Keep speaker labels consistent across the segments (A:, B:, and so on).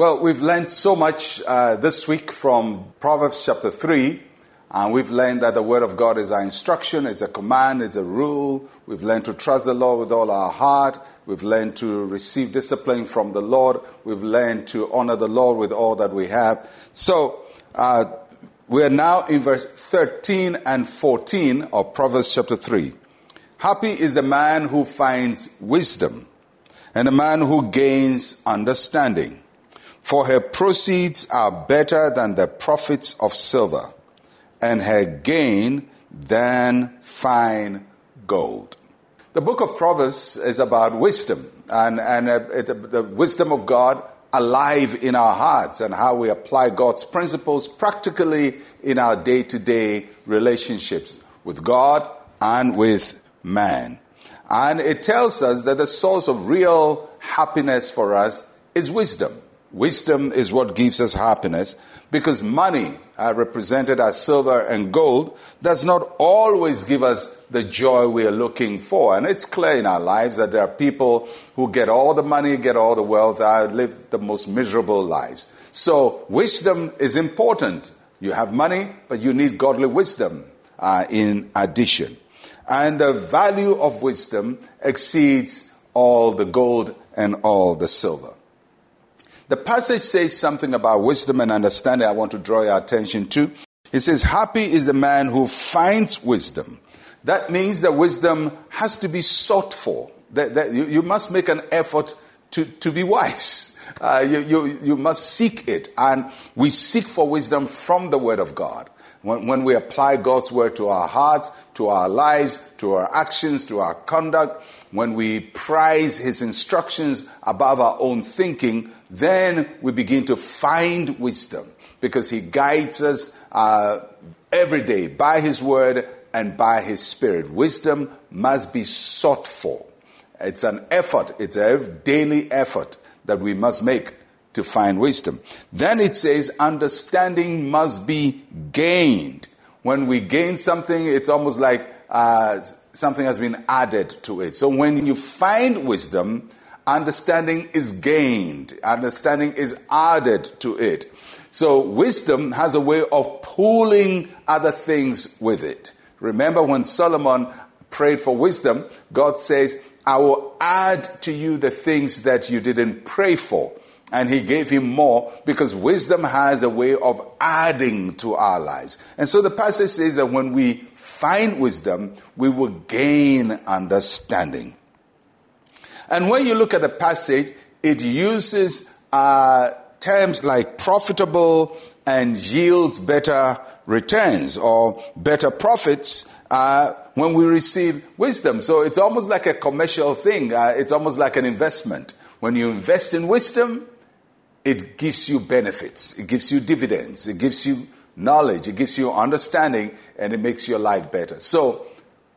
A: Well, we've learned so much uh, this week from Proverbs chapter 3, and we've learned that the Word of God is our instruction, it's a command, it's a rule. We've learned to trust the Lord with all our heart. We've learned to receive discipline from the Lord. We've learned to honor the Lord with all that we have. So, uh, we are now in verse 13 and 14 of Proverbs chapter 3. Happy is the man who finds wisdom and the man who gains understanding. For her proceeds are better than the profits of silver, and her gain than fine gold. The book of Proverbs is about wisdom and, and uh, it, the wisdom of God alive in our hearts and how we apply God's principles practically in our day to day relationships with God and with man. And it tells us that the source of real happiness for us is wisdom. Wisdom is what gives us happiness because money, uh, represented as silver and gold, does not always give us the joy we are looking for. And it's clear in our lives that there are people who get all the money, get all the wealth, uh, live the most miserable lives. So wisdom is important. You have money, but you need godly wisdom uh, in addition. And the value of wisdom exceeds all the gold and all the silver. The passage says something about wisdom and understanding I want to draw your attention to. It says, Happy is the man who finds wisdom. That means that wisdom has to be sought for. That, that you, you, must make an effort to, to be wise. Uh, you, you, you must seek it. And we seek for wisdom from the Word of God. When, when we apply God's Word to our hearts, to our lives, to our actions, to our conduct, when we prize his instructions above our own thinking, then we begin to find wisdom because he guides us uh, every day by his word and by his spirit. Wisdom must be sought for. It's an effort, it's a daily effort that we must make to find wisdom. Then it says, understanding must be gained. When we gain something, it's almost like uh, something has been added to it. So when you find wisdom, understanding is gained, understanding is added to it. So wisdom has a way of pulling other things with it. Remember when Solomon prayed for wisdom, God says, I will add to you the things that you didn't pray for. And he gave him more because wisdom has a way of adding to our lives. And so the passage says that when we find wisdom, we will gain understanding. And when you look at the passage, it uses uh, terms like profitable and yields better returns or better profits uh, when we receive wisdom. So it's almost like a commercial thing, uh, it's almost like an investment. When you invest in wisdom, it gives you benefits, it gives you dividends, it gives you knowledge, it gives you understanding, and it makes your life better. So,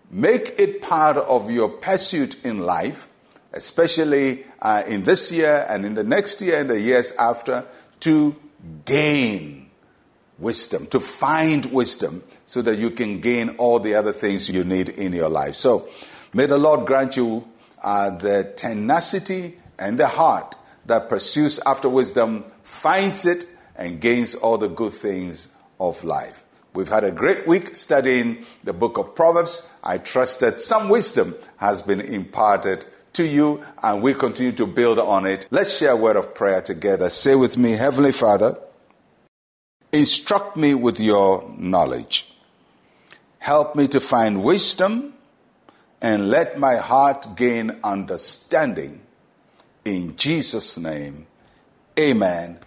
A: make it part of your pursuit in life, especially uh, in this year and in the next year and the years after, to gain wisdom, to find wisdom, so that you can gain all the other things you need in your life. So, may the Lord grant you uh, the tenacity and the heart that pursues after wisdom, finds it, and gains all the good things of life. We've had a great week studying the book of Proverbs. I trust that some wisdom has been imparted to you and we continue to build on it. Let's share a word of prayer together. Say with me, Heavenly Father, instruct me with your knowledge. Help me to find wisdom and let my heart gain understanding. In Jesus' name, amen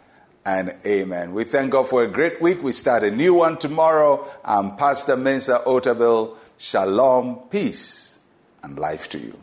A: and amen. We thank God for a great week. We start a new one tomorrow. I'm Pastor Mensa Otabil. Shalom, peace, and life to you.